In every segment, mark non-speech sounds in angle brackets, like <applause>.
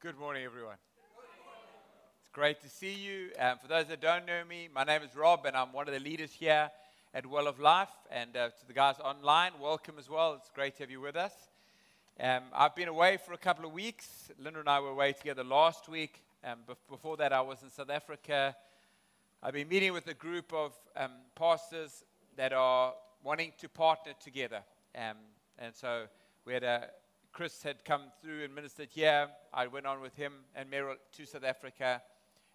Good morning, everyone. It's great to see you. Um, for those that don't know me, my name is Rob, and I'm one of the leaders here at Well of Life. And uh, to the guys online, welcome as well. It's great to have you with us. Um, I've been away for a couple of weeks. Linda and I were away together last week. Um, before that, I was in South Africa. I've been meeting with a group of um, pastors that are wanting to partner together. Um, and so we had a Chris had come through and ministered here. I went on with him and Meryl to South Africa.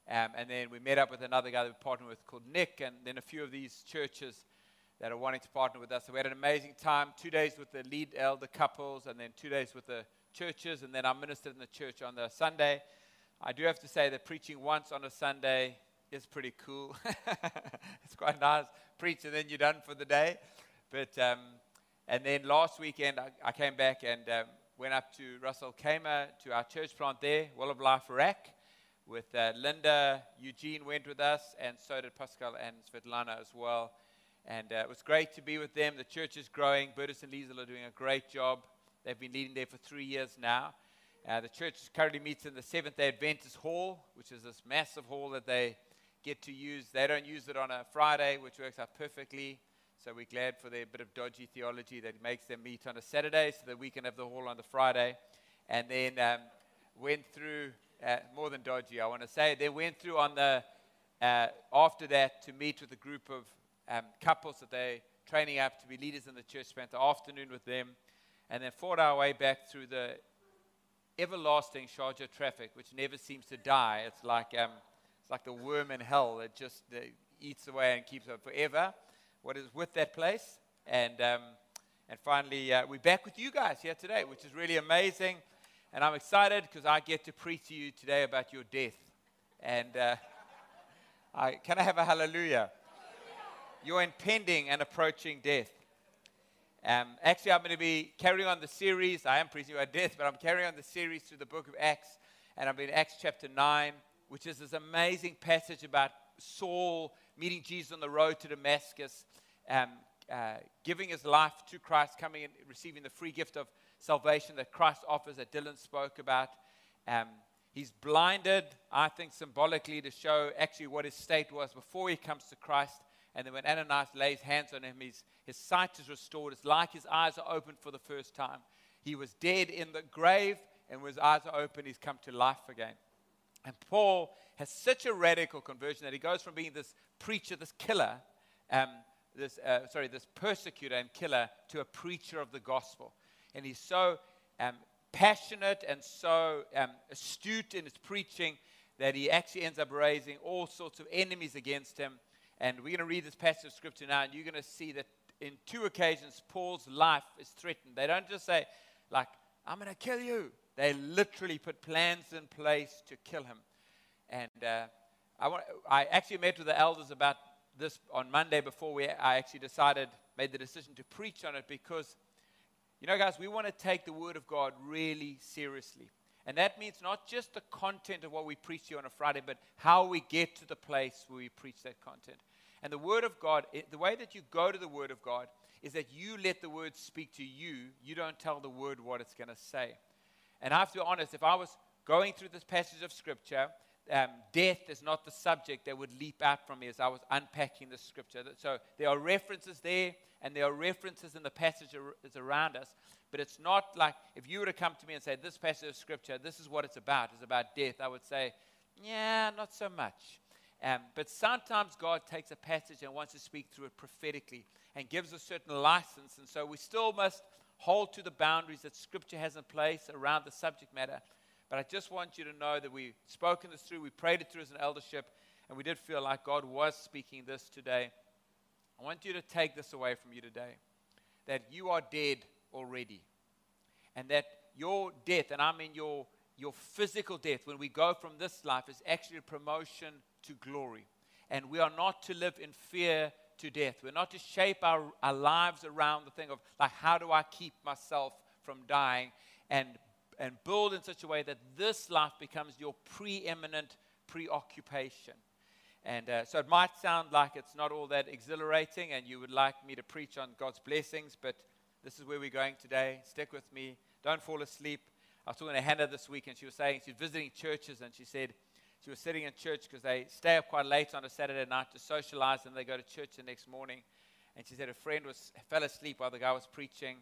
Um, and then we met up with another guy that we partnered with called Nick, and then a few of these churches that are wanting to partner with us. So we had an amazing time two days with the lead elder couples, and then two days with the churches, and then I ministered in the church on the Sunday. I do have to say that preaching once on a Sunday is pretty cool. <laughs> it's quite nice. Preach and then you're done for the day. But, um, and then last weekend I, I came back and um, went up to Ras Al Khaimah to our church plant there, Well of Life RAK, with uh, Linda. Eugene went with us, and so did Pascal and Svetlana as well. And uh, it was great to be with them. The church is growing. Bertus and Liesel are doing a great job. They've been leading there for three years now. Uh, the church currently meets in the Seventh day Adventist Hall, which is this massive hall that they get to use. They don't use it on a Friday, which works out perfectly. So we're glad for their bit of dodgy theology that makes them meet on a Saturday so that we can have the hall on the Friday. And then um, went through, uh, more than dodgy, I want to say, they went through on the, uh, after that to meet with a group of um, couples that they're training up to be leaders in the church, spent the afternoon with them, and then fought our way back through the everlasting Sharjah traffic, which never seems to die. It's like, um, it's like the worm in hell that just uh, eats away and keeps it forever what is with that place. And, um, and finally, uh, we're back with you guys here today, which is really amazing. And I'm excited because I get to preach to you today about your death. And uh, <laughs> I, can I have a hallelujah? Your impending and approaching death. Um, actually, I'm going to be carrying on the series. I am preaching about death, but I'm carrying on the series through the book of Acts. And I'm in Acts chapter 9, which is this amazing passage about Saul meeting Jesus on the road to Damascus, um, uh, giving his life to Christ, coming and receiving the free gift of salvation that Christ offers that Dylan spoke about. Um, he's blinded, I think, symbolically to show actually what his state was before he comes to Christ. And then when Ananias lays hands on him, his, his sight is restored. It's like his eyes are opened for the first time. He was dead in the grave, and when his eyes are open, he's come to life again. And Paul has such a radical conversion that he goes from being this preacher, this killer, um, this, uh, sorry, this persecutor and killer, to a preacher of the gospel. And he's so um, passionate and so um, astute in his preaching that he actually ends up raising all sorts of enemies against him. And we're going to read this passage of scripture now, and you're going to see that in two occasions, Paul's life is threatened. They don't just say, like, I'm going to kill you. They literally put plans in place to kill him. And uh, I, want, I actually met with the elders about this on Monday before we, I actually decided, made the decision to preach on it because, you know, guys, we want to take the Word of God really seriously. And that means not just the content of what we preach here on a Friday, but how we get to the place where we preach that content. And the Word of God, the way that you go to the Word of God is that you let the Word speak to you. You don't tell the Word what it's going to say. And I have to be honest, if I was going through this passage of Scripture um, death is not the subject that would leap out from me as I was unpacking the scripture. So there are references there, and there are references in the passages around us. But it's not like if you were to come to me and say, This passage of scripture, this is what it's about, it's about death, I would say, Yeah, not so much. Um, but sometimes God takes a passage and wants to speak through it prophetically and gives a certain license. And so we still must hold to the boundaries that Scripture has in place around the subject matter. But I just want you to know that we've spoken this through, we prayed it through as an eldership, and we did feel like God was speaking this today. I want you to take this away from you today that you are dead already. And that your death, and I mean your, your physical death, when we go from this life, is actually a promotion to glory. And we are not to live in fear to death. We're not to shape our, our lives around the thing of, like, how do I keep myself from dying? And and build in such a way that this life becomes your preeminent preoccupation. And uh, so it might sound like it's not all that exhilarating and you would like me to preach on God's blessings, but this is where we're going today. Stick with me. Don't fall asleep. I was talking to Hannah this week, and she was saying she's visiting churches, and she said she was sitting in church because they stay up quite late on a Saturday night to socialize, and they go to church the next morning. And she said a friend was fell asleep while the guy was preaching,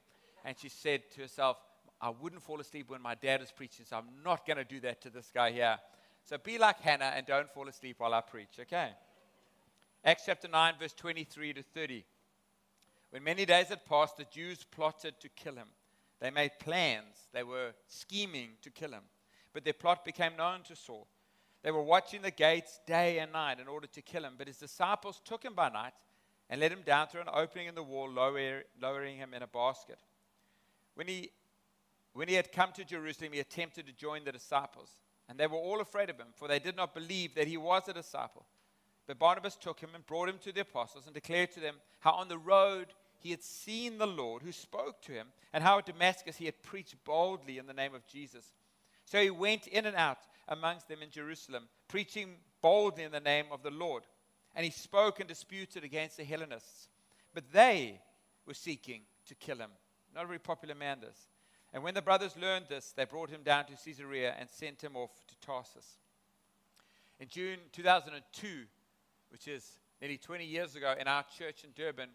and she said to herself, "I wouldn't fall asleep when my dad is preaching, so I'm not going to do that to this guy here." So be like Hannah and don't fall asleep while I preach. Okay. Acts chapter 9, verse 23 to 30. When many days had passed, the Jews plotted to kill him. They made plans. They were scheming to kill him. But their plot became known to Saul. They were watching the gates day and night in order to kill him. But his disciples took him by night and let him down through an opening in the wall, lower, lowering him in a basket. When he, when he had come to Jerusalem, he attempted to join the disciples. And they were all afraid of him, for they did not believe that he was a disciple. But Barnabas took him and brought him to the apostles and declared to them how on the road he had seen the Lord who spoke to him, and how at Damascus he had preached boldly in the name of Jesus. So he went in and out amongst them in Jerusalem, preaching boldly in the name of the Lord. And he spoke and disputed against the Hellenists. But they were seeking to kill him. Not a very popular man, this. And when the brothers learned this, they brought him down to Caesarea and sent him off to Tarsus. In June 2002, which is nearly 20 years ago, in our church in Durban,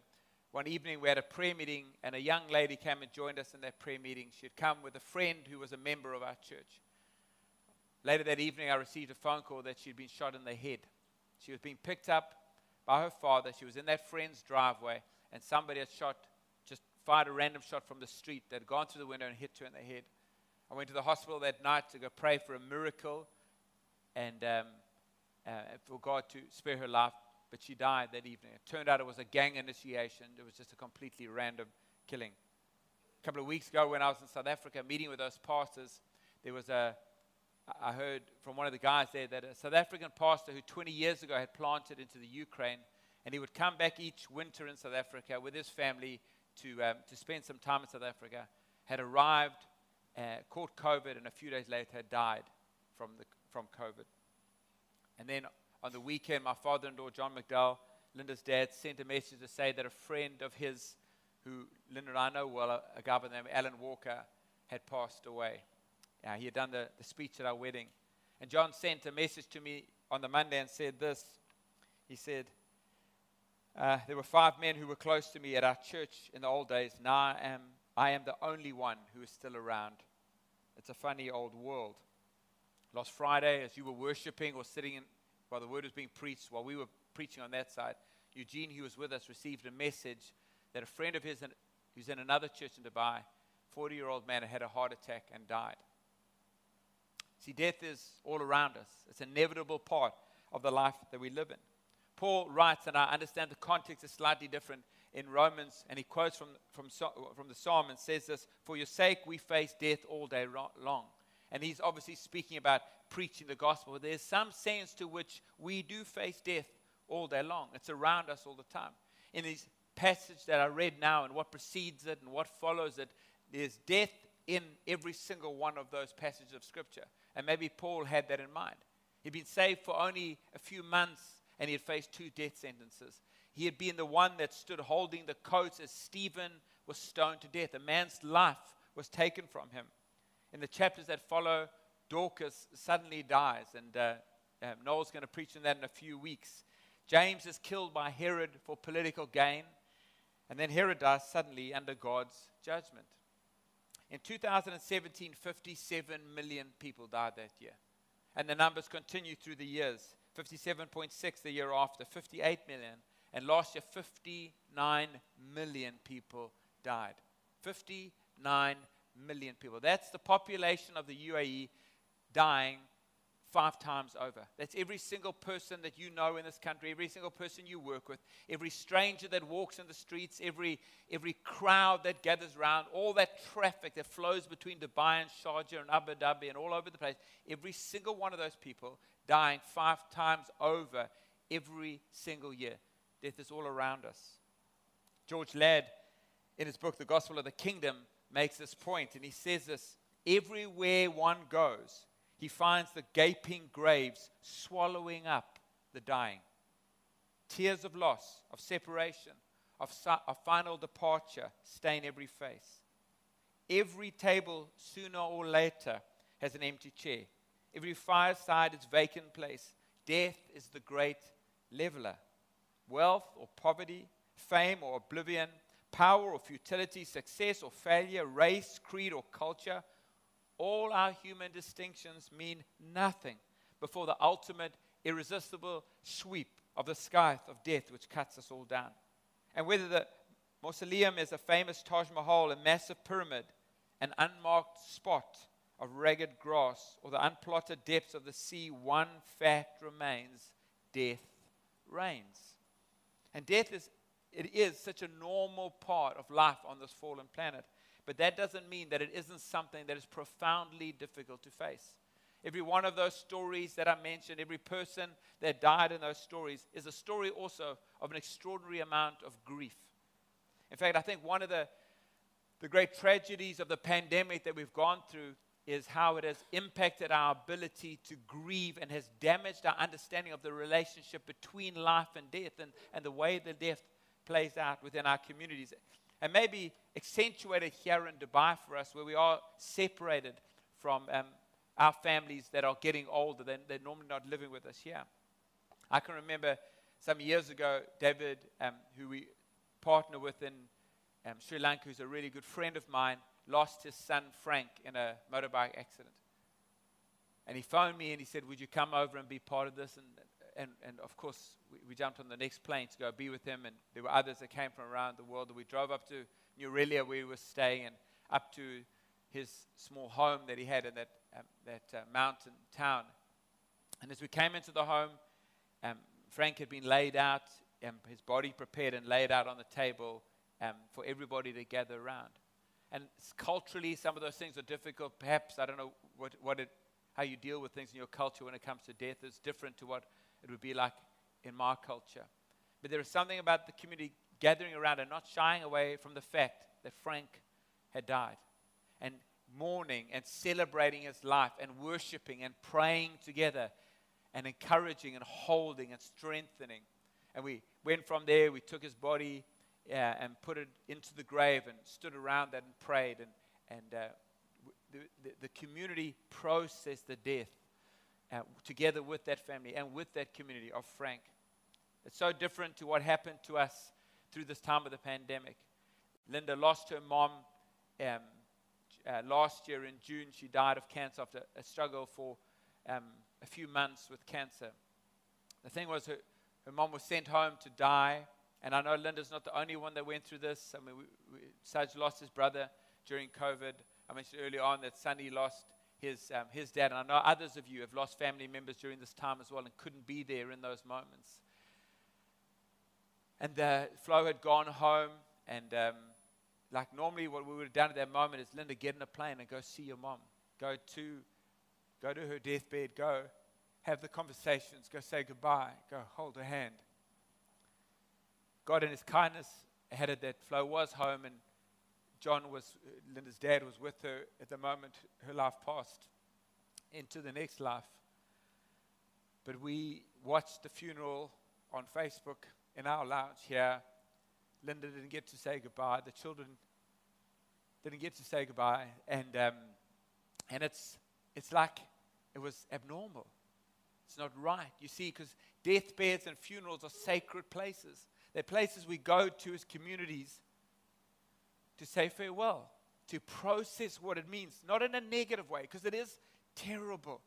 one evening we had a prayer meeting, and a young lady came and joined us in that prayer meeting. She had come with a friend who was a member of our church. Later that evening, I received a phone call that she'd been shot in the head. She was being picked up by her father. She was in that friend's driveway, and somebody had shot, just fired a random shot from the street that had gone through the window and hit her in the head. I went to the hospital that night to go pray for a miracle and um, uh, for God to spare her life but she died that evening. It turned out it was a gang initiation, it was just a completely random killing. A couple of weeks ago, when I was in South Africa meeting with those pastors, there was a I heard from one of the guys there that a South African pastor who 20 years ago had planted into the Ukraine, and he would come back each winter in South Africa with his family to, um, to spend some time in South Africa, had arrived, uh, caught COVID, and a few days later had died from, the, from COVID. And then on the weekend, my father in law, John McDowell, Linda's dad, sent a message to say that a friend of his, who Linda and I know well, a, a guy by the name of Alan Walker, had passed away. Uh, he had done the, the speech at our wedding. And John sent a message to me on the Monday and said this. He said, uh, There were five men who were close to me at our church in the old days. Now I am, I am the only one who is still around. It's a funny old world. Last Friday, as you were worshiping or sitting in, while the word was being preached, while we were preaching on that side, Eugene, who was with us, received a message that a friend of his who's in another church in Dubai, 40 year old man, had a heart attack and died. See, death is all around us, it's an inevitable part of the life that we live in. Paul writes, and I understand the context is slightly different in Romans, and he quotes from, from, from the psalm and says this For your sake, we face death all day long. And he's obviously speaking about preaching the gospel. There's some sense to which we do face death all day long, it's around us all the time. In this passage that I read now and what precedes it and what follows it, there's death in every single one of those passages of Scripture. And maybe Paul had that in mind. He'd been saved for only a few months and he had faced two death sentences. He had been the one that stood holding the coats as Stephen was stoned to death. A man's life was taken from him. In the chapters that follow, Dorcas suddenly dies, and uh, um, Noel's going to preach on that in a few weeks. James is killed by Herod for political gain, and then Herod dies suddenly under God's judgment. In 2017, 57 million people died that year. And the numbers continue through the years 57.6 the year after, 58 million. And last year, 59 million people died. 59 million people. That's the population of the UAE dying five times over. That's every single person that you know in this country, every single person you work with, every stranger that walks in the streets, every, every crowd that gathers around, all that traffic that flows between Dubai and Sharjah and Abu Dhabi and all over the place. Every single one of those people dying five times over every single year. Death is all around us. George Ladd, in his book, The Gospel of the Kingdom, makes this point, and he says this everywhere one goes, he finds the gaping graves swallowing up the dying. Tears of loss, of separation, of, of final departure stain every face. Every table, sooner or later, has an empty chair. Every fireside is vacant place. Death is the great leveler. Wealth or poverty, fame or oblivion, power or futility, success or failure, race, creed or culture, all our human distinctions mean nothing before the ultimate, irresistible sweep of the scythe of death which cuts us all down. And whether the mausoleum is a famous Taj Mahal, a massive pyramid, an unmarked spot of ragged grass, or the unplotted depths of the sea, one fact remains death reigns. And death is, it is such a normal part of life on this fallen planet. But that doesn't mean that it isn't something that is profoundly difficult to face. Every one of those stories that I mentioned, every person that died in those stories, is a story also of an extraordinary amount of grief. In fact, I think one of the, the great tragedies of the pandemic that we've gone through is how it has impacted our ability to grieve and has damaged our understanding of the relationship between life and death and, and the way that death plays out within our communities. And maybe accentuated here in Dubai for us, where we are separated from um, our families that are getting older. They're, they're, normally not living with us here. I can remember some years ago, David, um, who we partner with in um, Sri Lanka, who's a really good friend of mine, lost his son Frank in a motorbike accident. And he phoned me and he said, Would you come over and be part of this? And, and, and of course, we, we, jumped on the next plane to go be with him. And there were others that came from around the world. And we drove up to New he was staying and up to his small home that he had in that, um, that uh, mountain town. And as we came into the home, um, Frank had been laid out, um, his body prepared and laid out on the table um, for everybody to gather around. And culturally, some of those things are difficult. Perhaps, I don't know what, what it, how you deal with things in your culture when it comes to death is different to what it would be like in my culture. But there is something about the community gathering around and not shying away from the fact that Frank had died. And mourning and celebrating his life and worshiping and praying together and encouraging and holding and strengthening. And we went from there, we took his body uh, and put it into the grave and stood around that and prayed. And, and uh, the, the, the, community processed the death uh, together with that family and with that community of Frank. It's so different to what happened to us through this time of the pandemic. Linda lost her mom um, uh, last year in June. She died of cancer after a struggle for um, a few months with cancer. The thing was, her, her mom was sent home to die and I know Linda's not the only one that went through this. I mean, we, we, Saj lost his brother during COVID. I mentioned earlier on that Sunny lost his, um, his dad. And I know others of you have lost family members during this time as well and couldn't be there in those moments. And uh, Flo had gone home. And um, like normally, what we would have done at that moment is Linda, get in a plane and go see your mom. Go to, go to her deathbed. Go have the conversations. Go say goodbye. Go hold her hand. God in his kindness had it that Flo was home and John was, Linda's dad was with her at the moment her life passed into the next life. But we watched the funeral on Facebook in our lounge here. Linda didn't get to say goodbye. The children didn't get to say goodbye. And, um, and it's, it's like it was abnormal. It's not right. You see, because deathbeds and funerals are sacred places. They're places we go to as communities to say farewell, to process what it means, not in a negative way, because it is terrible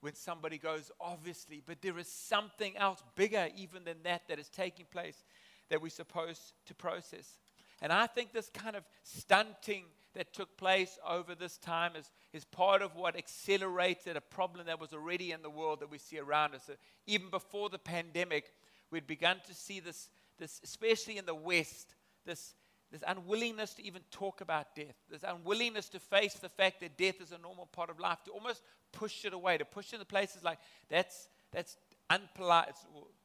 when somebody goes, obviously, but there is something else bigger even than that that is taking place that we're supposed to process. And I think this kind of stunting that took place over this time is, is part of what accelerated a problem that was already in the world that we see around us. So even before the pandemic, we'd begun to see this this, especially in the West, this, this unwillingness to even talk about death, this unwillingness to face the fact that death is a normal part of life, to almost push it away, to push it into places like that's, that's unpolite,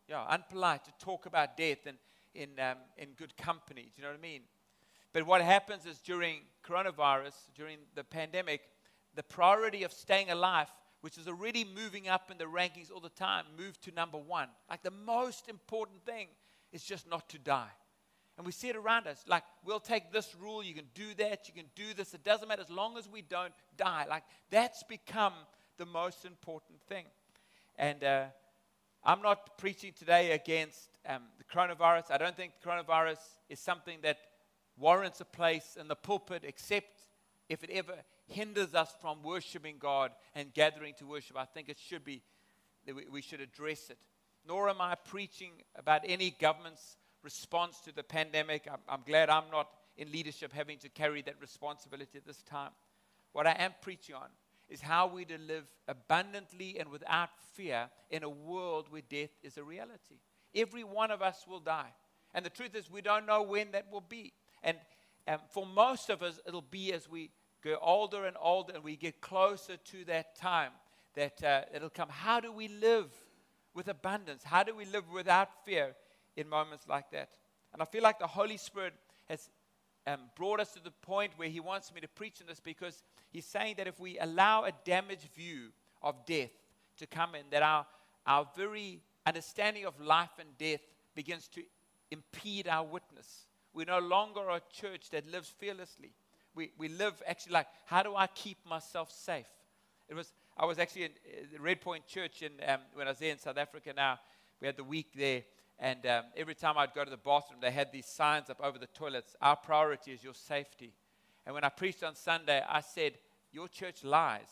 yeah, unpolite to talk about death in, in, um, in good company. Do you know what I mean? But what happens is during coronavirus, during the pandemic, the priority of staying alive, which is already moving up in the rankings all the time, moved to number one. Like the most important thing is just not to die. And we see it around us. Like, we'll take this rule, you can do that, you can do this. It doesn't matter as long as we don't die. Like, that's become the most important thing. And uh, I'm not preaching today against um, the coronavirus. I don't think coronavirus is something that warrants a place in the pulpit, except if it ever hinders us from worshiping God and gathering to worship. I think it should be, we, we should address it. Nor am I preaching about any government's response to the pandemic. I'm, I'm glad I'm not in leadership having to carry that responsibility at this time. What I am preaching on is how we to live abundantly and without fear in a world where death is a reality. Every one of us will die. And the truth is, we don't know when that will be. And um, for most of us, it'll be as we go older and older and we get closer to that time that uh, it'll come. How do we live with abundance? How do we live without fear in moments like that? And I feel like the Holy Spirit has um, brought us to the point where He wants me to preach on this because He's saying that if we allow a damaged view of death to come in, that our, our very understanding of life and death begins to impede our witness. We're no longer a church that lives fearlessly. We, we live actually like, how do I keep myself safe? It was, I was actually in uh, Red Point Church in, um, when I was there in South Africa now. We had the week there. And um, every time I'd go to the bathroom, they had these signs up over the toilets Our priority is your safety. And when I preached on Sunday, I said, Your church lies,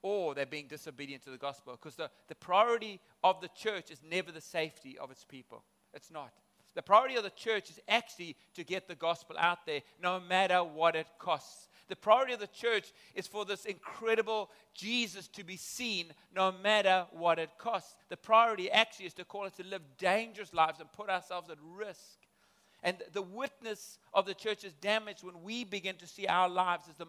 or they're being disobedient to the gospel. Because the, the priority of the church is never the safety of its people. It's not. The priority of the church is actually to get the gospel out there, no matter what it costs. The priority of the church is for this incredible Jesus to be seen no matter what it costs. The priority actually is to call us to live dangerous lives and put ourselves at risk. And the witness of the church is damaged when we begin to see our lives as the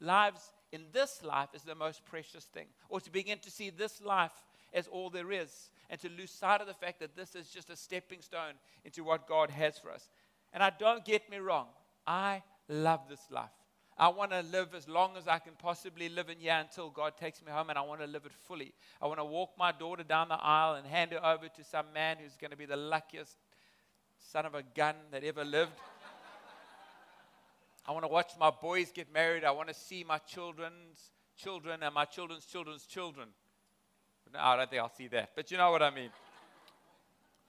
lives in this life is the most precious thing, or to begin to see this life as all there is, and to lose sight of the fact that this is just a stepping stone into what God has for us. And I don't get me wrong, I love this life. I want to live as long as I can possibly live in here until God takes me home, and I want to live it fully. I want to walk my daughter down the aisle and hand her over to some man who's going to be the luckiest son of a gun that ever lived. I want to watch my boys get married. I want to see my children's children and my children's children's children. No, I don't think I'll see that, but you know what I mean.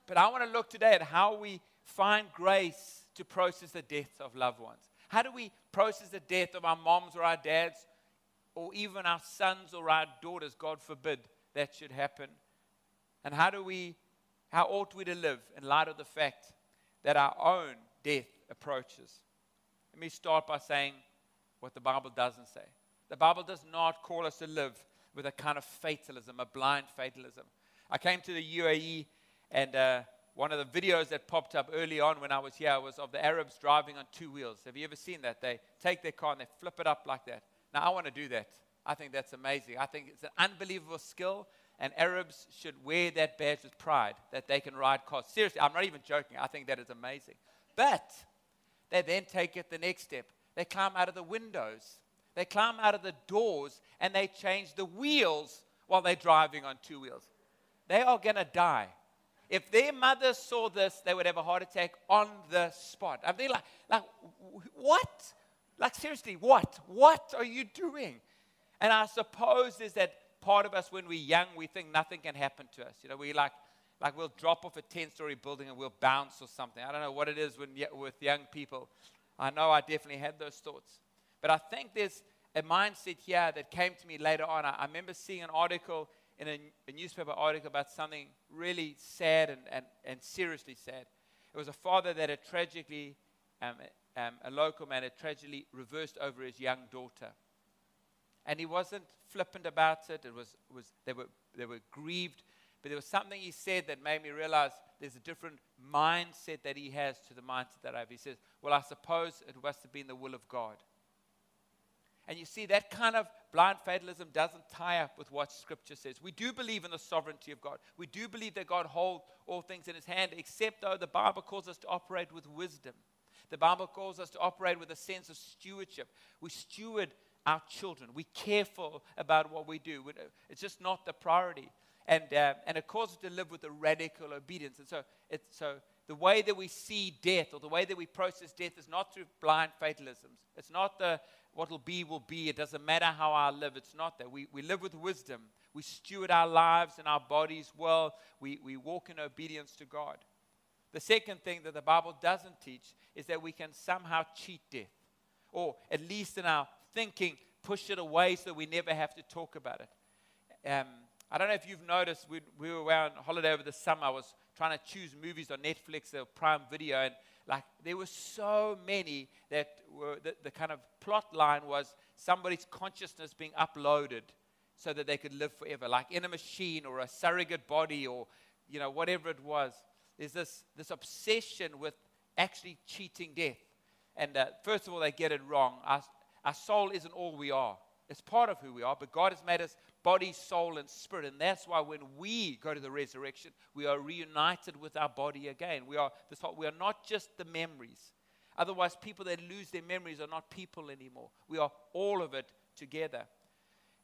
But I want to look today at how we find grace to process the deaths of loved ones. How do we process the death of our moms or our dads or even our sons or our daughters? God forbid that should happen. And how do we, how ought we to live in light of the fact that our own death approaches? Let me start by saying what the Bible doesn't say. The Bible does not call us to live with a kind of fatalism, a blind fatalism. I came to the UAE, and uh, one of the videos that popped up early on when I was here was of the Arabs driving on two wheels. Have you ever seen that? They take their car and they flip it up like that. Now, I want to do that. I think that's amazing. I think it's an unbelievable skill, and Arabs should wear that badge with pride that they can ride cars. Seriously, I'm not even joking. I think that is amazing. But they then take it the next step. They climb out of the windows they climb out of the doors and they change the wheels while they're driving on two wheels. They are going to die. If their mother saw this, they would have a heart attack on the spot. I mean, like, like, what? Like, seriously, what? What are you doing? And I suppose there's that part of us when we're young, we think nothing can happen to us. You know, we like, like we'll drop off a 10 story building and we'll bounce or something. I don't know what it is when, with young people. I know I definitely had those thoughts. But I think there's a mindset here that came to me later on. I, I remember seeing an article in a, a, newspaper article about something really sad and, and, and seriously sad. It was a father that had tragically, um, um, a local man had tragically reversed over his young daughter. And he wasn't flippant about it. It was, was, they, were, they were grieved. But there was something he said that made me realize there's a different mindset that he has to the mindset that I have. He says, Well, I suppose it must have been the will of God. And you see, that kind of blind fatalism doesn't tie up with what Scripture says. We do believe in the sovereignty of God. We do believe that God holds all things in His hand, except though the Bible calls us to operate with wisdom. The Bible calls us to operate with a sense of stewardship. We steward our children. We're careful about what we do. It's just not the priority. and, uh, and it calls us to live with a radical obedience. And so, it's, so the way that we see death or the way that we process death is not through blind fatalisms. It's not the what will be will be. It doesn't matter how I live. It's not that. We, we live with wisdom. We steward our lives and our bodies well. We, we walk in obedience to God. The second thing that the Bible doesn't teach is that we can somehow cheat death, or at least in our thinking, push it away so we never have to talk about it. Um, I don't know if you've noticed, we, we were on holiday over the summer. I was trying to choose movies on Netflix or Prime Video, and like there were so many that were the, the kind of plot line was somebody's consciousness being uploaded so that they could live forever, like in a machine or a surrogate body or you know whatever it was. There's this this obsession with actually cheating death. And uh, first of all, they get it wrong. Our, our soul isn't all we are. It's part of who we are, but God has made us body, soul, and spirit. And that's why when we go to the resurrection, we are reunited with our body again. We are, this whole, we are not just the memories. Otherwise, people that lose their memories are not people anymore. We are all of it together.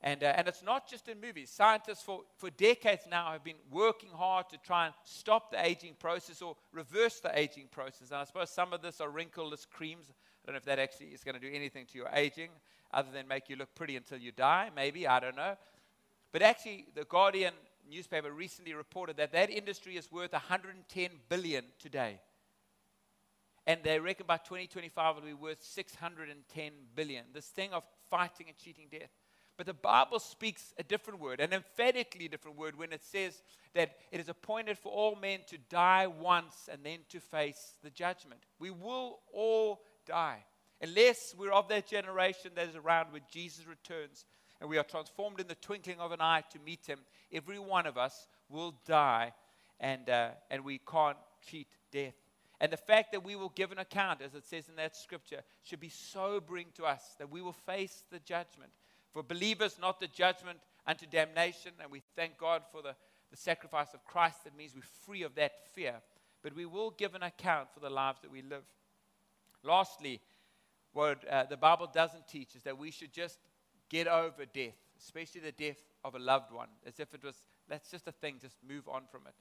And, uh, and it's not just in movies. Scientists for, for decades now have been working hard to try and stop the aging process or reverse the aging process. And I suppose some of this are wrinkleless creams. I don't know if that actually is going to do anything to your aging other than make you look pretty until you die, maybe. I don't know. But actually, the Guardian newspaper recently reported that that industry is worth 110 billion today. And they reckon by 2025 it'll be worth 610 billion. This thing of fighting and cheating death. But the Bible speaks a different word, an emphatically different word, when it says that it is appointed for all men to die once and then to face the judgment. We will all die. Unless we're of that generation that is around when Jesus returns and we are transformed in the twinkling of an eye to meet him, every one of us will die and, uh, and we can't cheat death. And the fact that we will give an account, as it says in that scripture, should be sobering to us that we will face the judgment. For believers, not the judgment unto damnation. And we thank God for the, the sacrifice of Christ. That means we're free of that fear. But we will give an account for the lives that we live. Lastly, what uh, the Bible doesn't teach is that we should just get over death, especially the death of a loved one, as if it was, that's just a thing, just move on from it.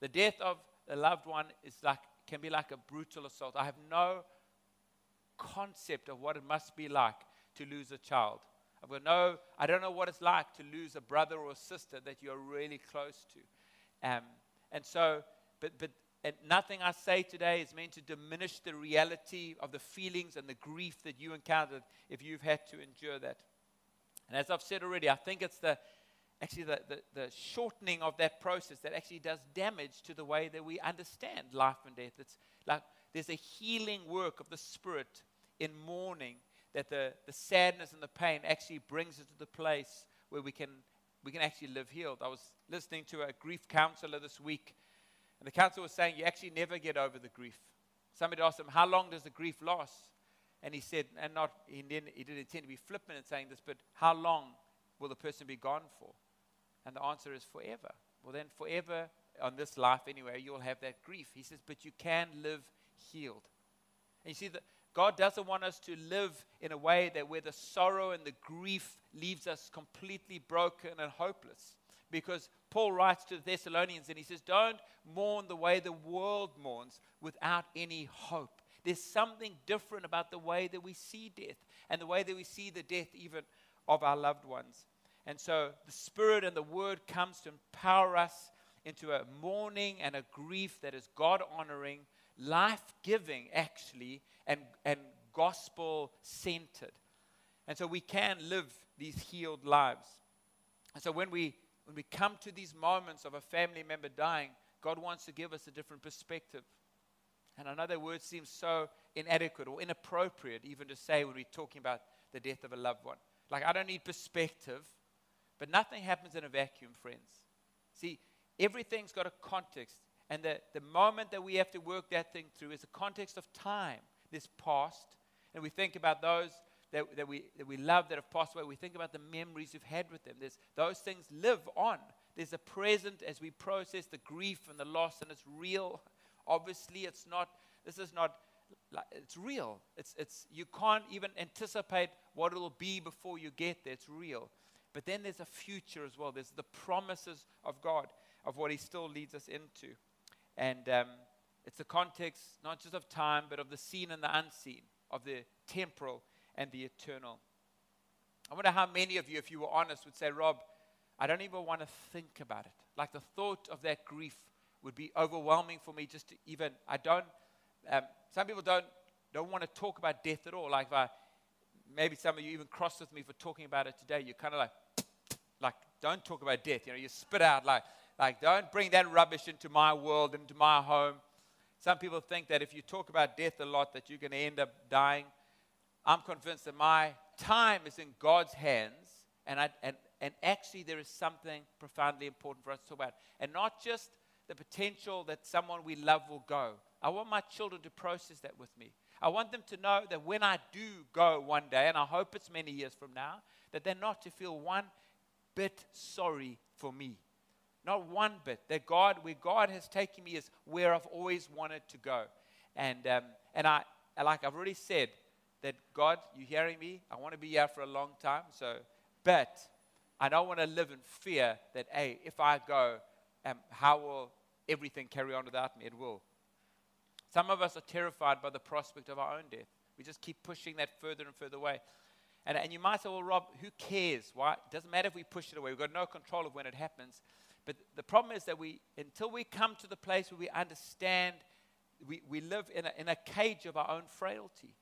The death of a loved one is like, can be like a brutal assault. I have no concept of what it must be like to lose a child. I've got no, I don't know what it's like to lose a brother or a sister that you're really close to. Um, and so, but, but and nothing I say today is meant to diminish the reality of the feelings and the grief that you encountered if you've had to endure that. And as I've said already, I think it's the actually the, the, the, shortening of that process that actually does damage to the way that we understand life and death. It's like there's a healing work of the spirit in mourning that the, the sadness and the pain actually brings us to the place where we can we can actually live healed. I was listening to a grief counselor this week and the counselor was saying, You actually never get over the grief. Somebody asked him, How long does the grief last? And he said, and not he didn't, he didn't intend to be flippant in saying this, but how long will the person be gone for? And the answer is forever. Well, then, forever on this life anyway, you'll have that grief. He says, but you can live healed. And you see that God doesn't want us to live in a way that where the sorrow and the grief leaves us completely broken and hopeless. Because Paul writes to the Thessalonians and he says, Don't mourn the way the world mourns without any hope. There's something different about the way that we see death and the way that we see the death even of our loved ones. And so the Spirit and the Word comes to empower us into a mourning and a grief that is God honoring, life giving, actually, and, and gospel centered. And so we can live these healed lives. And so when we when we come to these moments of a family member dying, God wants to give us a different perspective. And I know that word seems so inadequate or inappropriate even to say when we're talking about the death of a loved one. Like, I don't need perspective, but nothing happens in a vacuum, friends. See, everything's got a context. And the, the moment that we have to work that thing through is the context of time, this past. And we think about those that, that, we, that we love that have passed away, we think about the memories we've had with them. There's, those things live on. There's a present as we process the grief and the loss, and it's real. Obviously, it's not, this is not, it's real. It's, it's, you can't even anticipate what it'll be before you get there. It's real. But then there's a future as well. There's the promises of God, of what He still leads us into. And um, it's the context, not just of time, but of the seen and the unseen, of the temporal and the eternal. I wonder how many of you, if you were honest, would say, Rob, I don't even want to think about it. Like the thought of that grief would be overwhelming for me just to even, I don't, um, some people don't, don't want to talk about death at all. Like if I, maybe some of you even crossed with me for talking about it today. You're kind of like, like, don't talk about death. You know, you spit out like, like, don't bring that rubbish into my world, into my home. Some people think that if you talk about death a lot, that you're going to end up dying. I'm convinced that my time is in God's hands, and, I, and, and actually there is something profoundly important for us to talk about. And not just the potential that someone we love will go. I want my children to process that with me. I want them to know that when I do go one day, and I hope it's many years from now, that they're not to feel one bit sorry for me. Not one bit. That God, where God has taken me, is where I've always wanted to go. And, um, and I, like I've already said, that God, you hearing me? I want to be here for a long time. So, but I don't want to live in fear that, hey, if I go, um, how will everything carry on without me? It will. Some of us are terrified by the prospect of our own death. We just keep pushing that further and further away. And, and you might say, well, Rob, who cares? Why? It doesn't matter if we push it away. We've got no control of when it happens. But the problem is that we, until we come to the place where we understand, we, we live in a, in a cage of our own frailty.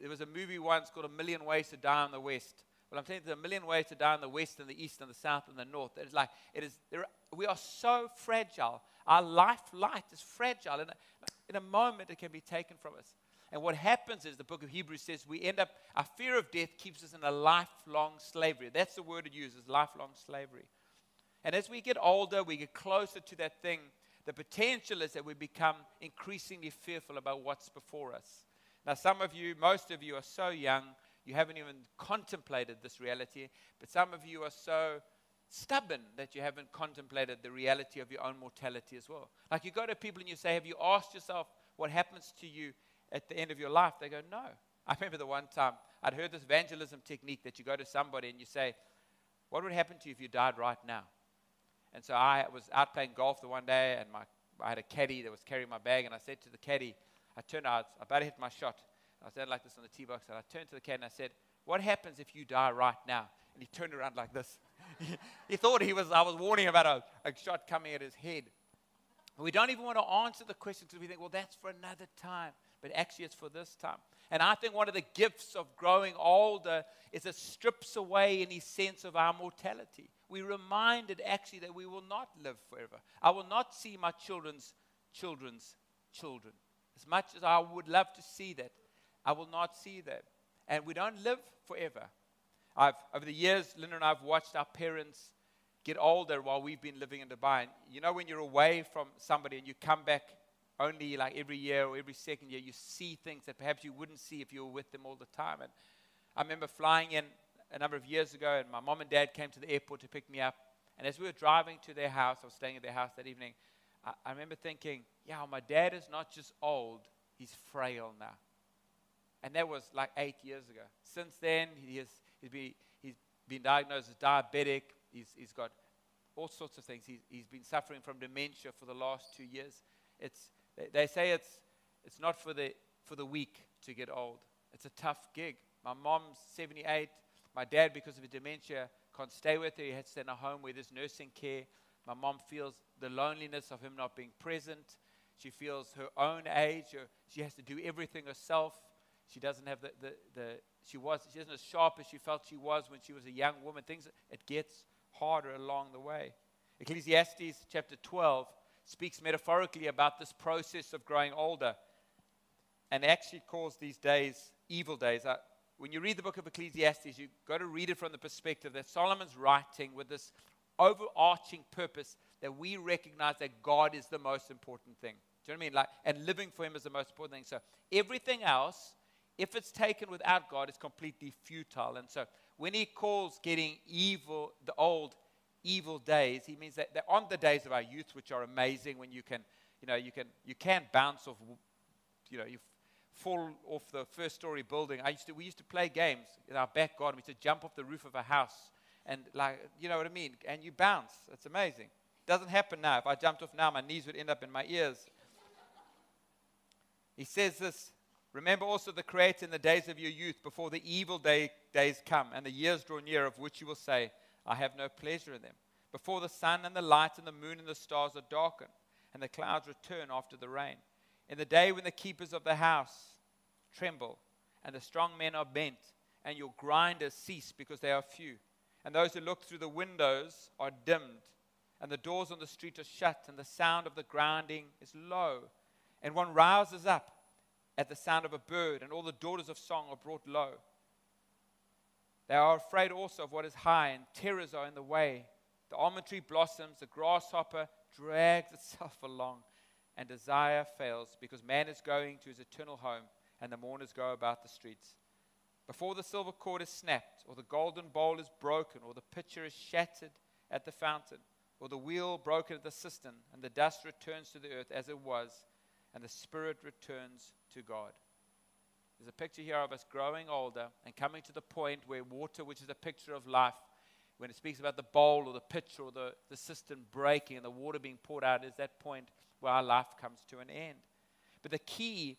There was a movie once called A Million Ways to Die in the West. Well, I'm saying there's a million ways to die in the West and the East and the South and the North. It's like, it is, there, we are so fragile. Our life light is fragile. In a, in a moment, it can be taken from us. And what happens is, the book of Hebrews says, we end up, our fear of death keeps us in a lifelong slavery. That's the word it uses, lifelong slavery. And as we get older, we get closer to that thing. The potential is that we become increasingly fearful about what's before us. Now, some of you, most of you are so young, you haven't even contemplated this reality, but some of you are so stubborn that you haven't contemplated the reality of your own mortality as well. Like you go to people and you say, Have you asked yourself what happens to you at the end of your life? They go, No. I remember the one time I'd heard this evangelism technique that you go to somebody and you say, What would happen to you if you died right now? And so I was out playing golf the one day and my, I had a caddy that was carrying my bag and I said to the caddy, I turned out, I about hit my shot. I said like this on the tee box and I turned to the caddy and I said, What happens if you die right now? And he turned around like this. <laughs> he thought he was, I was warning about a, a shot coming at his head. We don't even want to answer the question because we think, well, that's for another time. But actually, it's for this time. And I think one of the gifts of growing older is it strips away any sense of our mortality. We're reminded actually that we will not live forever. I will not see my children's children's children. As much as I would love to see that, I will not see that. And we don't live forever. I've, over the years, Linda and I have watched our parents get older while we've been living in Dubai. And you know, when you're away from somebody and you come back only like every year or every second year, you see things that perhaps you wouldn't see if you were with them all the time. And I remember flying in a number of years ago, and my mom and dad came to the airport to pick me up. And as we were driving to their house, I was staying at their house that evening, I, I remember thinking, yeah, my dad is not just old, he's frail now. And that was like eight years ago. Since then, he has He's been, he's been diagnosed as diabetic. He's, he's got all sorts of things. He's, he's been suffering from dementia for the last two years. It's, they, say it's, it's not for the, for the weak to get old. It's a tough gig. My mom's 78. My dad, because of his dementia, can't stay with her. He has to stay in a home where there's nursing care. My mom feels the loneliness of him not being present. She feels her own age. She has to do everything herself. She doesn't have the, the, the she was she isn't as sharp as she felt she was when she was a young woman. Things it gets harder along the way. Ecclesiastes chapter 12 speaks metaphorically about this process of growing older and actually calls these days evil days. Uh, when you read the book of Ecclesiastes, you've got to read it from the perspective that Solomon's writing with this overarching purpose that we recognize that God is the most important thing. Do you know what I mean? Like, and living for Him is the most important thing. So everything else if it's taken without God, it's completely futile. And so when he calls getting evil, the old evil days, he means that on the days of our youth, which are amazing when you can, you know, you can, you can bounce off, you know, you fall off the first story building. I used to, we used to play games in our back garden. We used to jump off the roof of a house and like, you know what I mean? And you bounce. It's amazing. Doesn't happen now. If I jumped off now, my knees would end up in my ears. He says this Remember also the Creator in the days of your youth, before the evil day, days come and the years draw near, of which you will say, I have no pleasure in them. Before the sun and the light and the moon and the stars are darkened, and the clouds return after the rain. In the day when the keepers of the house tremble, and the strong men are bent, and your grinders cease because they are few, and those who look through the windows are dimmed, and the doors on the street are shut, and the sound of the grinding is low, and one rouses up at the sound of a bird, and all the daughters of song are brought low. They are afraid also of what is high, and terrors are in the way. The almond tree blossoms, the grasshopper drags itself <laughs> along, and desire fails, because man is going to his eternal home, and the mourners go about the streets. Before the silver cord is snapped, or the golden bowl is broken, or the pitcher is shattered at the fountain, or the wheel broken at the cistern, and the dust returns to the earth as it was, and the spirit returns to God. There's a picture here of us growing older and coming to the point where water, which is a picture of life, when it speaks about the bowl or the pitcher or the, the cistern breaking and the water being poured out, is that point where our life comes to an end. But the key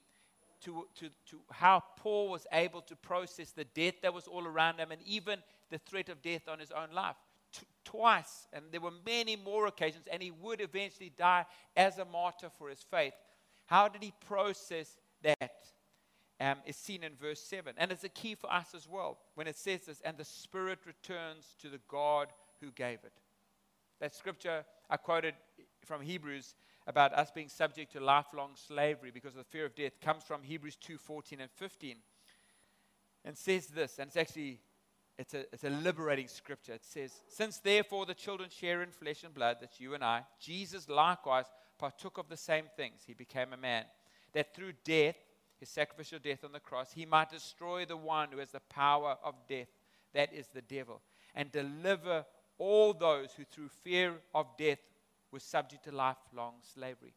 to, to, to how Paul was able to process the death that was all around him and even the threat of death on his own life. T- twice, and there were many more occasions, and he would eventually die as a martyr for his faith. How did he process that? Um, is seen in verse 7. And it's a key for us as well when it says this, and the Spirit returns to the God who gave it. That scripture I quoted from Hebrews about us being subject to lifelong slavery because of the fear of death comes from Hebrews 2 14 and 15. And says this, and it's actually it's a, it's a liberating scripture. It says, Since therefore the children share in flesh and blood, that's you and I, Jesus likewise partook of the same things. He became a man, that through death, his sacrificial death on the cross, he might destroy the one who has the power of death, that is the devil, and deliver all those who through fear of death were subject to lifelong slavery.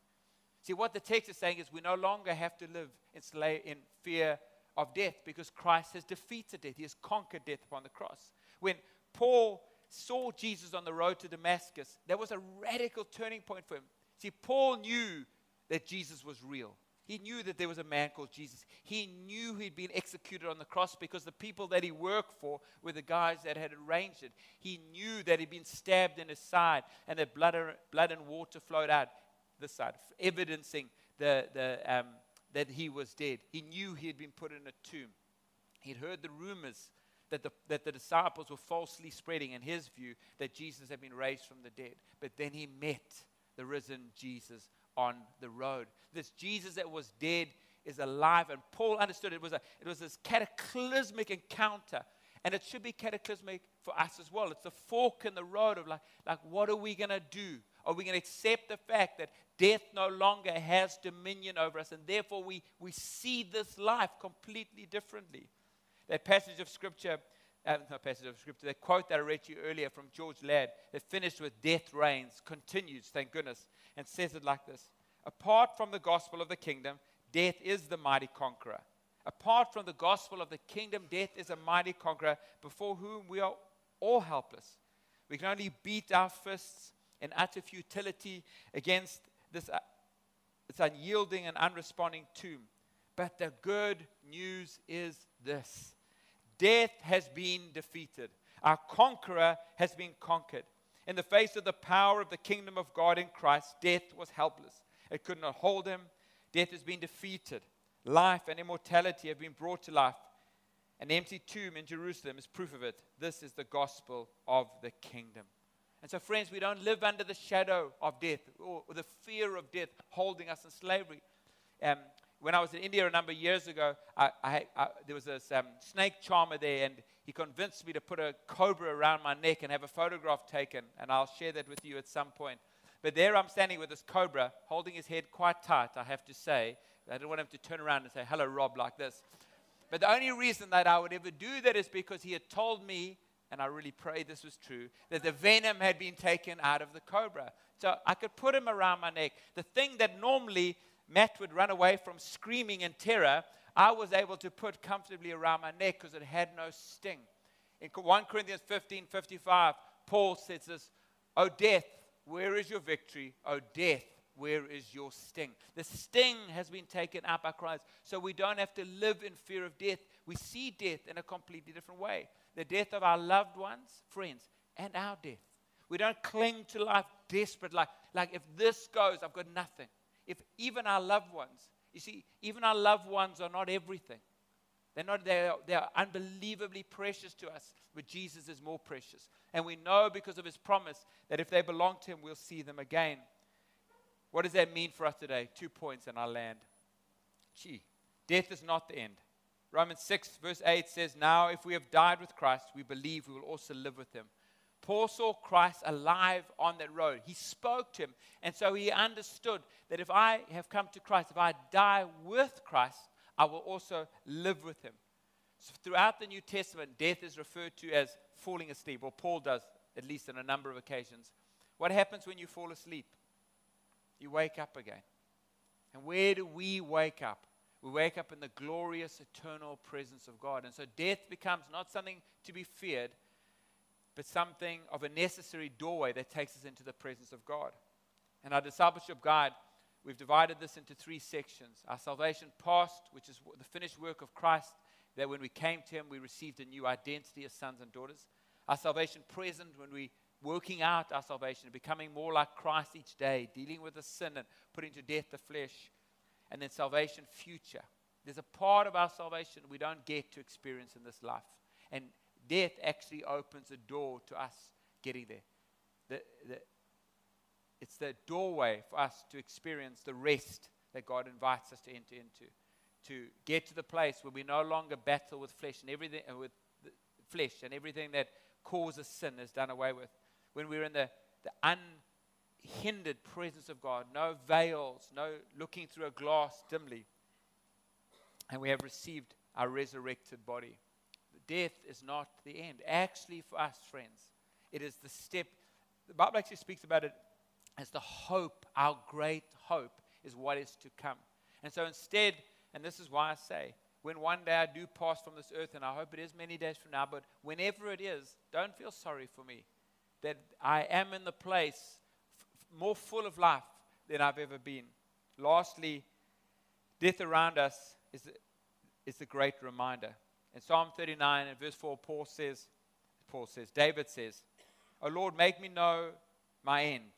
See, what the text is saying is we no longer have to live in, sla- in fear of death because Christ has defeated death. He has conquered death upon the cross. When Paul saw Jesus on the road to Damascus, there was a radical turning point for him. See, Paul knew that Jesus was real. He knew that there was a man called Jesus. He knew he'd been executed on the cross because the people that he worked for were the guys that had arranged it. He knew that he'd been stabbed in his side and that blood, blood and water flowed out this side, evidencing the, the, um, that he was dead. He knew he had been put in a tomb. He'd heard the rumors that the, that the disciples were falsely spreading, in his view, that Jesus had been raised from the dead. But then he met the risen Jesus on the road. This Jesus that was dead is alive. And Paul understood it was, a, it was this cataclysmic encounter. And it should be cataclysmic for us as well. It's the fork in the road of like, like what are we going to do? Are we going to accept the fact that death no longer has dominion over us? And therefore, we, we see this life completely differently. That passage of scripture uh, no passage of scripture, that quote that I read to you earlier from George Ladd, that finished with death reigns, continues, thank goodness, and says it like this Apart from the gospel of the kingdom, death is the mighty conqueror. Apart from the gospel of the kingdom, death is a mighty conqueror before whom we are all helpless. We can only beat our fists in utter futility against this, uh, this unyielding and unresponding tomb. But the good news is this Death has been defeated. Our conqueror has been conquered. In the face of the power of the kingdom of God in Christ, death was helpless. It could not hold him. Death has been defeated. Life and immortality have been brought to life. An empty tomb in Jerusalem is proof of it. This is the gospel of the kingdom. And so, friends, we don't live under the shadow of death or, the fear of death holding us in slavery. Um, when I was in India a number of years ago, I, I, I, there was this um, snake charmer there, and he convinced me to put a cobra around my neck and have a photograph taken, and I'll share that with you at some point. But there I'm standing with this cobra, holding his head quite tight, I have to say. I didn't want him to turn around and say, Hello, Rob, like this. But the only reason that I would ever do that is because he had told me, and I really pray this was true, that the venom had been taken out of the cobra. So I could put him around my neck. The thing that normally Matt would run away from screaming in terror, I was able to put comfortably around my neck because it had no sting. In 1 Corinthians 15 55, Paul says this, O death, where is your victory? O death, where is your sting? The sting has been taken out by Christ. So we don't have to live in fear of death. We see death in a completely different way. The death of our loved ones, friends, and our death. We don't cling to life desperate, like, like if this goes, I've got nothing. If even our loved ones, you see, even our loved ones are not everything. They're, not, they're, they're unbelievably precious to us, but Jesus is more precious. And we know because of his promise that if they belong to him, we'll see them again. What does that mean for us today? Two points in our land. Gee, death is not the end. Romans 6, verse 8 says, Now if we have died with Christ, we believe we will also live with him. Paul saw Christ alive on that road. He spoke to him. And so he understood that if I have come to Christ, if I die with Christ, I will also live with him. So throughout the New Testament, death is referred to as falling asleep, or Paul does, at least on a number of occasions. What happens when you fall asleep? You wake up again. And where do we wake up? We wake up in the glorious, eternal presence of God. And so death becomes not something to be feared, but something of a necessary doorway that takes us into the presence of God. And our discipleship guide, we've divided this into three sections our salvation past, which is the finished work of Christ, that when we came to Him, we received a new identity as sons and daughters. Our salvation present, when we working out our salvation, becoming more like Christ each day, dealing with the sin and putting to death the flesh. And then salvation future. There's a part of our salvation we don't get to experience in this life. And death actually opens a door to us getting there. The, the, it's the doorway for us to experience the rest that God invites us to enter into. To get to the place where we no longer battle with flesh and everything, uh, with flesh and everything that causes sin is done away with. When we're in the, the unhindered presence of God, no veils, no looking through a glass dimly, and we have received our resurrected body death is not the end. Actually, for us, friends, it is the step. The Bible actually speaks about it as the hope, our great hope is what is to come. And so instead, and this is why I say, when one day I do pass from this earth, and I hope it is many days from now, but whenever it is, don't feel sorry for me. That I am in the place f- more full of life than I've ever been. Lastly, death around us is, is a great reminder. In Psalm 39 and verse 4, Paul says, Paul says, David says, Oh Lord, make me know my end.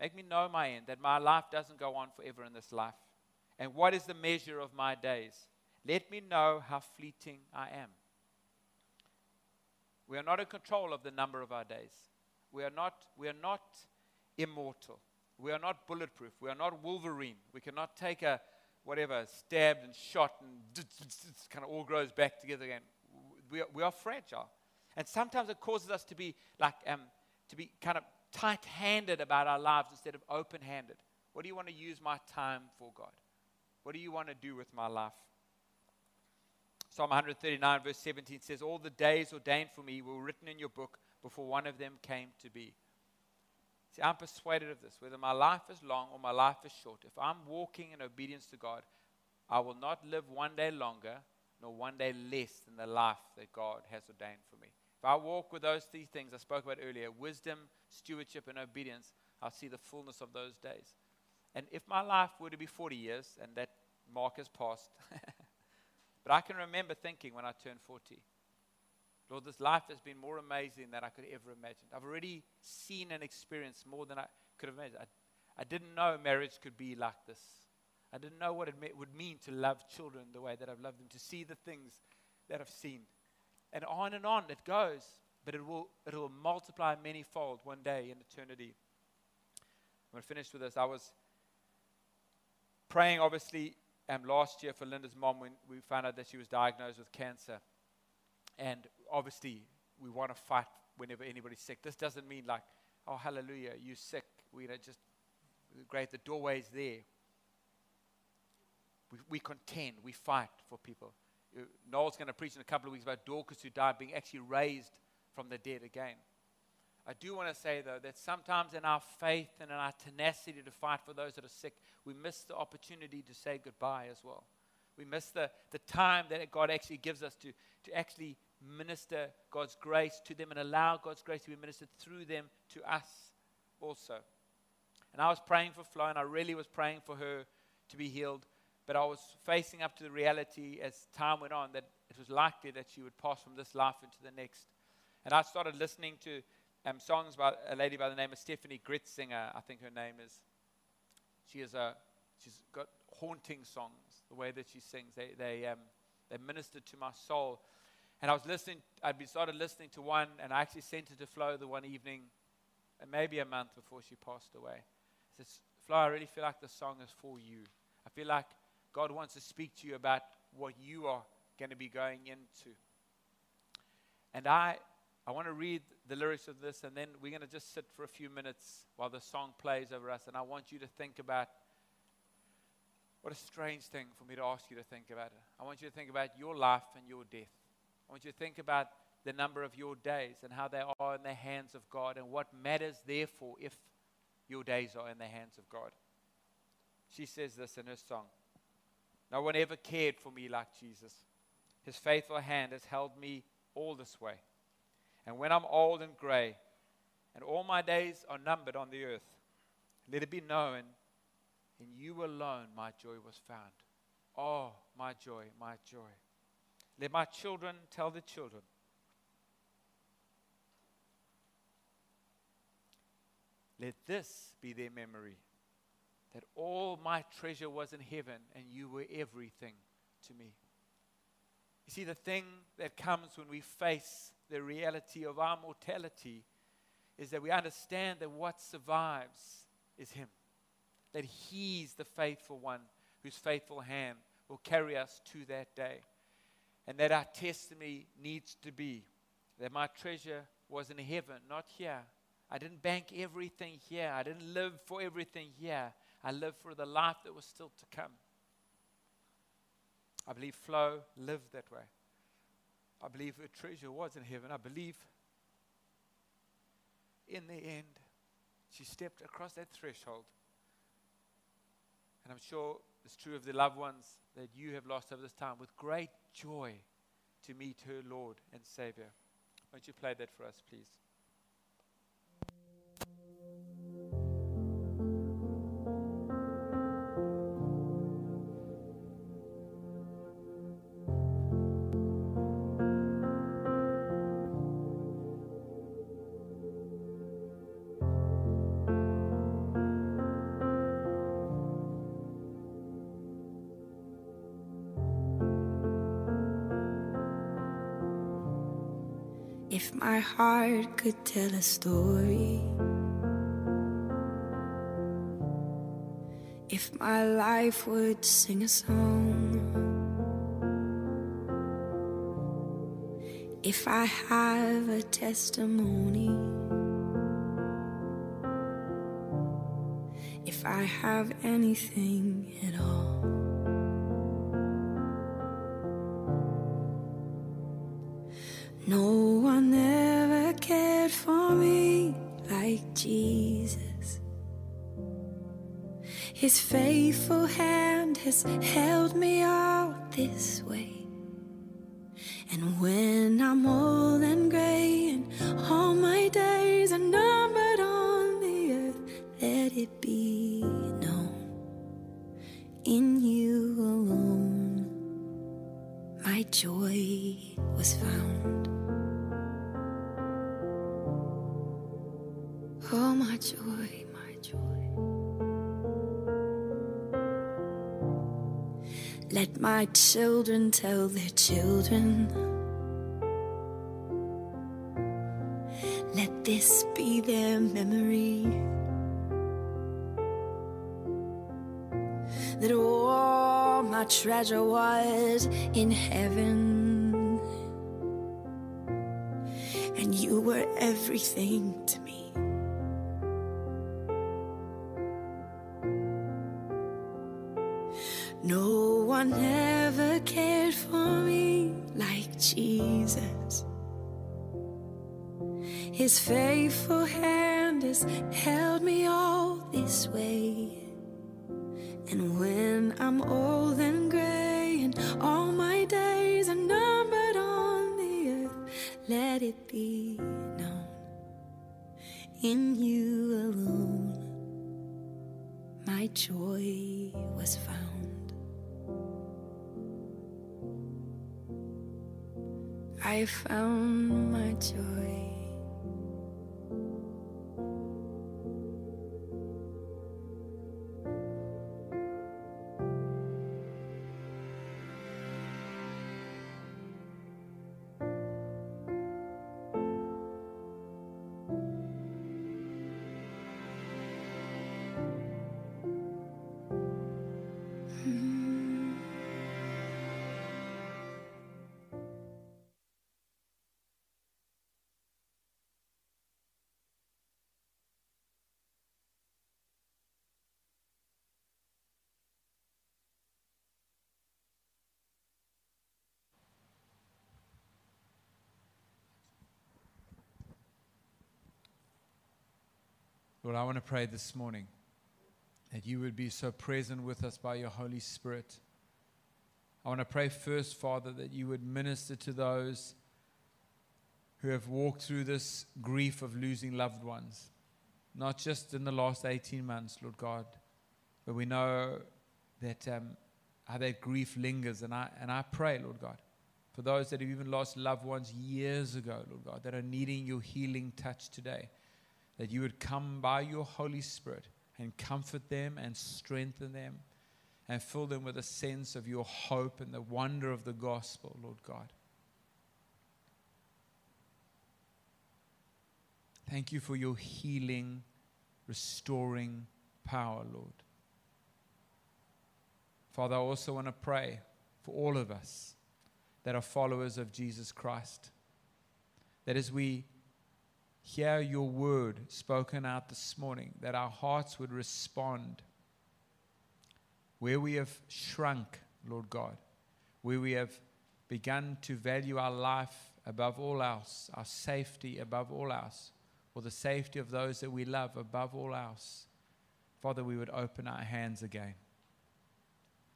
Make me know my end, that my life doesn't go on forever in this life. And what is the measure of my days? Let me know how fleeting I am. We are not in control of the number of our days. We are not, we are not immortal. We are not bulletproof. We are not Wolverine. We cannot take a, whatever, stabbed and shot and kind of all grows back together again. We are, we are fragile. And sometimes it causes us to be like, um, to be kind of tight handed about our lives instead of open handed. What do you want to use my time for, God? What do you want to do with my life? Psalm 139, verse 17 says, All the days ordained for me were written in your book before one of them came to be. See, I'm persuaded of this. Whether my life is long or my life is short, if I'm walking in obedience to God, I will not live one day longer nor one day less than the life that God has ordained for me. If I walk with those three things I spoke about earlier wisdom, stewardship, and obedience I'll see the fullness of those days. And if my life were to be 40 years, and that mark has passed, <laughs> but I can remember thinking when I turned 40, Lord, this life has been more amazing than I could ever imagine. I've already seen and experienced more than I could have imagined. I, I didn't know marriage could be like this. I didn't know what it would mean to love children the way that I've loved them, to see the things that I've seen. And on and on it goes, but it will, it will multiply manyfold one day in eternity. I'm going to finish with this. I was praying, obviously, um, last year for Linda's mom when we found out that she was diagnosed with cancer. And obviously, we want to fight whenever anybody's sick. This doesn't mean like, oh, hallelujah, you're sick. We know, just great, the doorway's there. We, we contend, we fight for people. Uh, Noel's going to preach in a couple of weeks about Dorcas who died being actually raised from the dead again. I do want to say, though, that sometimes in our faith and in our tenacity to fight for those that are sick, we miss the opportunity to say goodbye as well. We miss the, the time that God actually gives us to, to actually minister God's grace to them and allow God's grace to be ministered through them to us also. And I was praying for Flo, and I really was praying for her to be healed. But I was facing up to the reality as time went on that it was likely that she would pass from this life into the next. And I started listening to um, songs by a lady by the name of Steffany Gretzinger, I think her name is. She is a, she's got haunting songs, the way that she sings. They, they, um, they ministered to my soul. And I was listening, I'd started listening to one, and I actually sent it to Flo the one evening, maybe a month before she passed away. I said, Flo, I really feel like the song is for you. I feel like God wants to speak to you about what you are going to be going into. And I, I want to read the lyrics of this, and then we're going to just sit for a few minutes while the song plays over us. And I want you to think about what a strange thing for me to ask you to think about it. I want you to think about your life and your death. I want you to think about the number of your days and how they are in the hands of God and what matters, therefore, if your days are in the hands of God. She says this in her song No one ever cared for me like Jesus. His faithful hand has held me all this way. And when I'm old and gray, and all my days are numbered on the earth, let it be known, in you alone my joy was found. Oh, my joy, my joy. Let my children tell the children. Let this be their memory that all my treasure was in heaven and you were everything to me. You see, the thing that comes when we face the reality of our mortality is that we understand that what survives is Him. That He's the faithful one whose faithful hand will carry us to that day. And that our testimony needs to be that my treasure was in heaven, not here. I didn't bank everything here. I didn't live for everything here. I lived for the life that was still to come. I believe Flo lived that way. I believe her treasure was in heaven. I believe in the end, she stepped across that threshold. And I'm sure it's true of the loved ones that you have lost over this time with great joy to meet her Lord and Savior. Won't you play that for us, please? My heart could tell a story, if my life would sing a song, if I have a testimony, if I have anything at all. His faithful hand has held me all this way. Let my children tell their children. Let this be their memory. That all my treasure was in heaven. And you were everything to faithful hand has held me all this way. And when I'm old and gray and all my days are numbered on the earth, let it be known in you alone my joy was found. I found my joy. Lord, I want to pray this morning that you would be so present with us by your Holy Spirit. I want to pray first, Father, that you would minister to those who have walked through this grief of losing loved ones, not just in the last 18 months, Lord God, but we know that um, how that grief lingers. And I, and I pray, Lord God, for those that have even lost loved ones years ago, Lord God, that are needing your healing touch today that you would come by your Holy Spirit and comfort them and strengthen them and fill them with a sense of your hope and the wonder of the gospel, Lord God. Thank you for your healing, restoring power, Lord. Father, I also want to pray for all of us that are followers of Jesus Christ. That as we hear your word spoken out this morning, that our hearts would respond where we have shrunk, Lord God, where we have begun to value our life above all else, our safety above all else, or the safety of those that we love above all else. Father, we would open our hands again.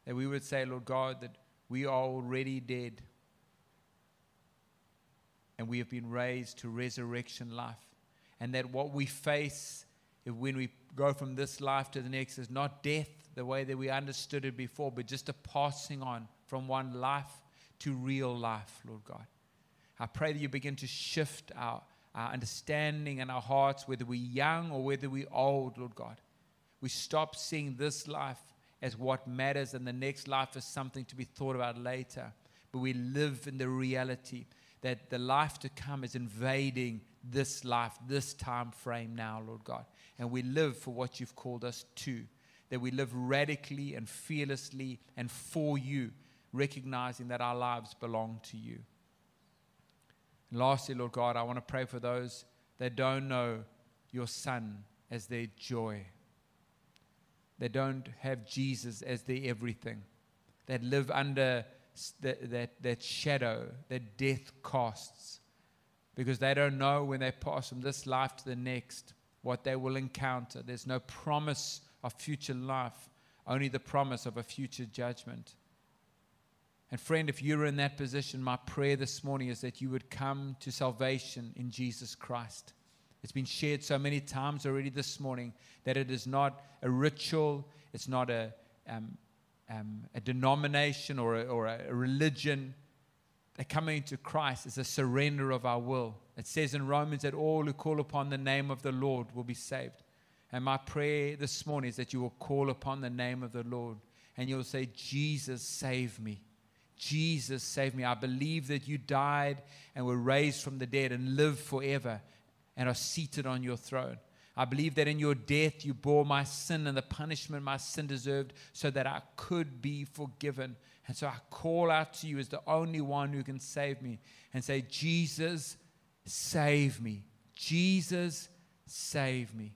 That we would say, Lord God, that we are already dead and we have been raised to resurrection life. And that what we face when we go from this life to the next is not death the way that we understood it before, but just a passing on from one life to real life, Lord God. I pray that you begin to shift our, our understanding and our hearts, whether we're young or whether we're old, Lord God. We stop seeing this life as what matters and the next life is something to be thought about later. But we live in the reality that the life to come is invading this life, this time frame now, Lord God. And we live for what you've called us to. That we live radically and fearlessly and for you, recognizing that our lives belong to you. And lastly, Lord God, I want to pray for those that don't know your Son as their joy. They don't have Jesus as their everything. That live under that, that, that shadow that death casts because they don't know when they pass from this life to the next what they will encounter. There's no promise of future life, only the promise of a future judgment. And friend, if you're in that position, my prayer this morning is that you would come to salvation in Jesus Christ. It's been shared so many times already this morning that it is not a ritual, it's not a, um, um, a denomination or a, or a religion. Coming to Christ is a surrender of our will. It says in Romans that all who call upon the name of the Lord will be saved. And my prayer this morning is that you will call upon the name of the Lord and you'll say, Jesus, save me. Jesus, save me. I believe that you died and were raised from the dead and live forever and are seated on your throne. I believe that in your death you bore my sin and the punishment my sin deserved so that I could be forgiven. And so I call out to you as the only one who can save me and say, Jesus, save me. Jesus, save me.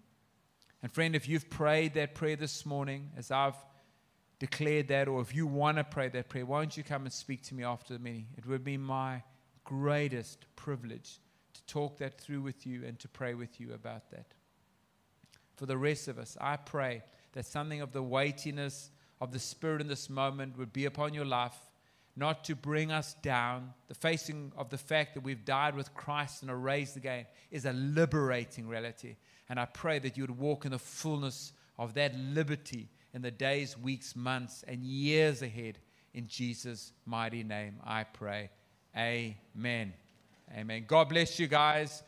And friend, if you've prayed that prayer this morning, as I've declared that, or if you want to pray that prayer, why don't you come and speak to me after the meeting? It would be my greatest privilege to talk that through with you and to pray with you about that for the rest of us. I pray that something of the weightiness of the Spirit in this moment would be upon your life, not to bring us down. The facing of the fact that we've died with Christ and are raised again is a liberating reality. And I pray that you would walk in the fullness of that liberty in the days, weeks, months, and years ahead. In Jesus' mighty name, I pray. Amen. Amen. God bless you guys.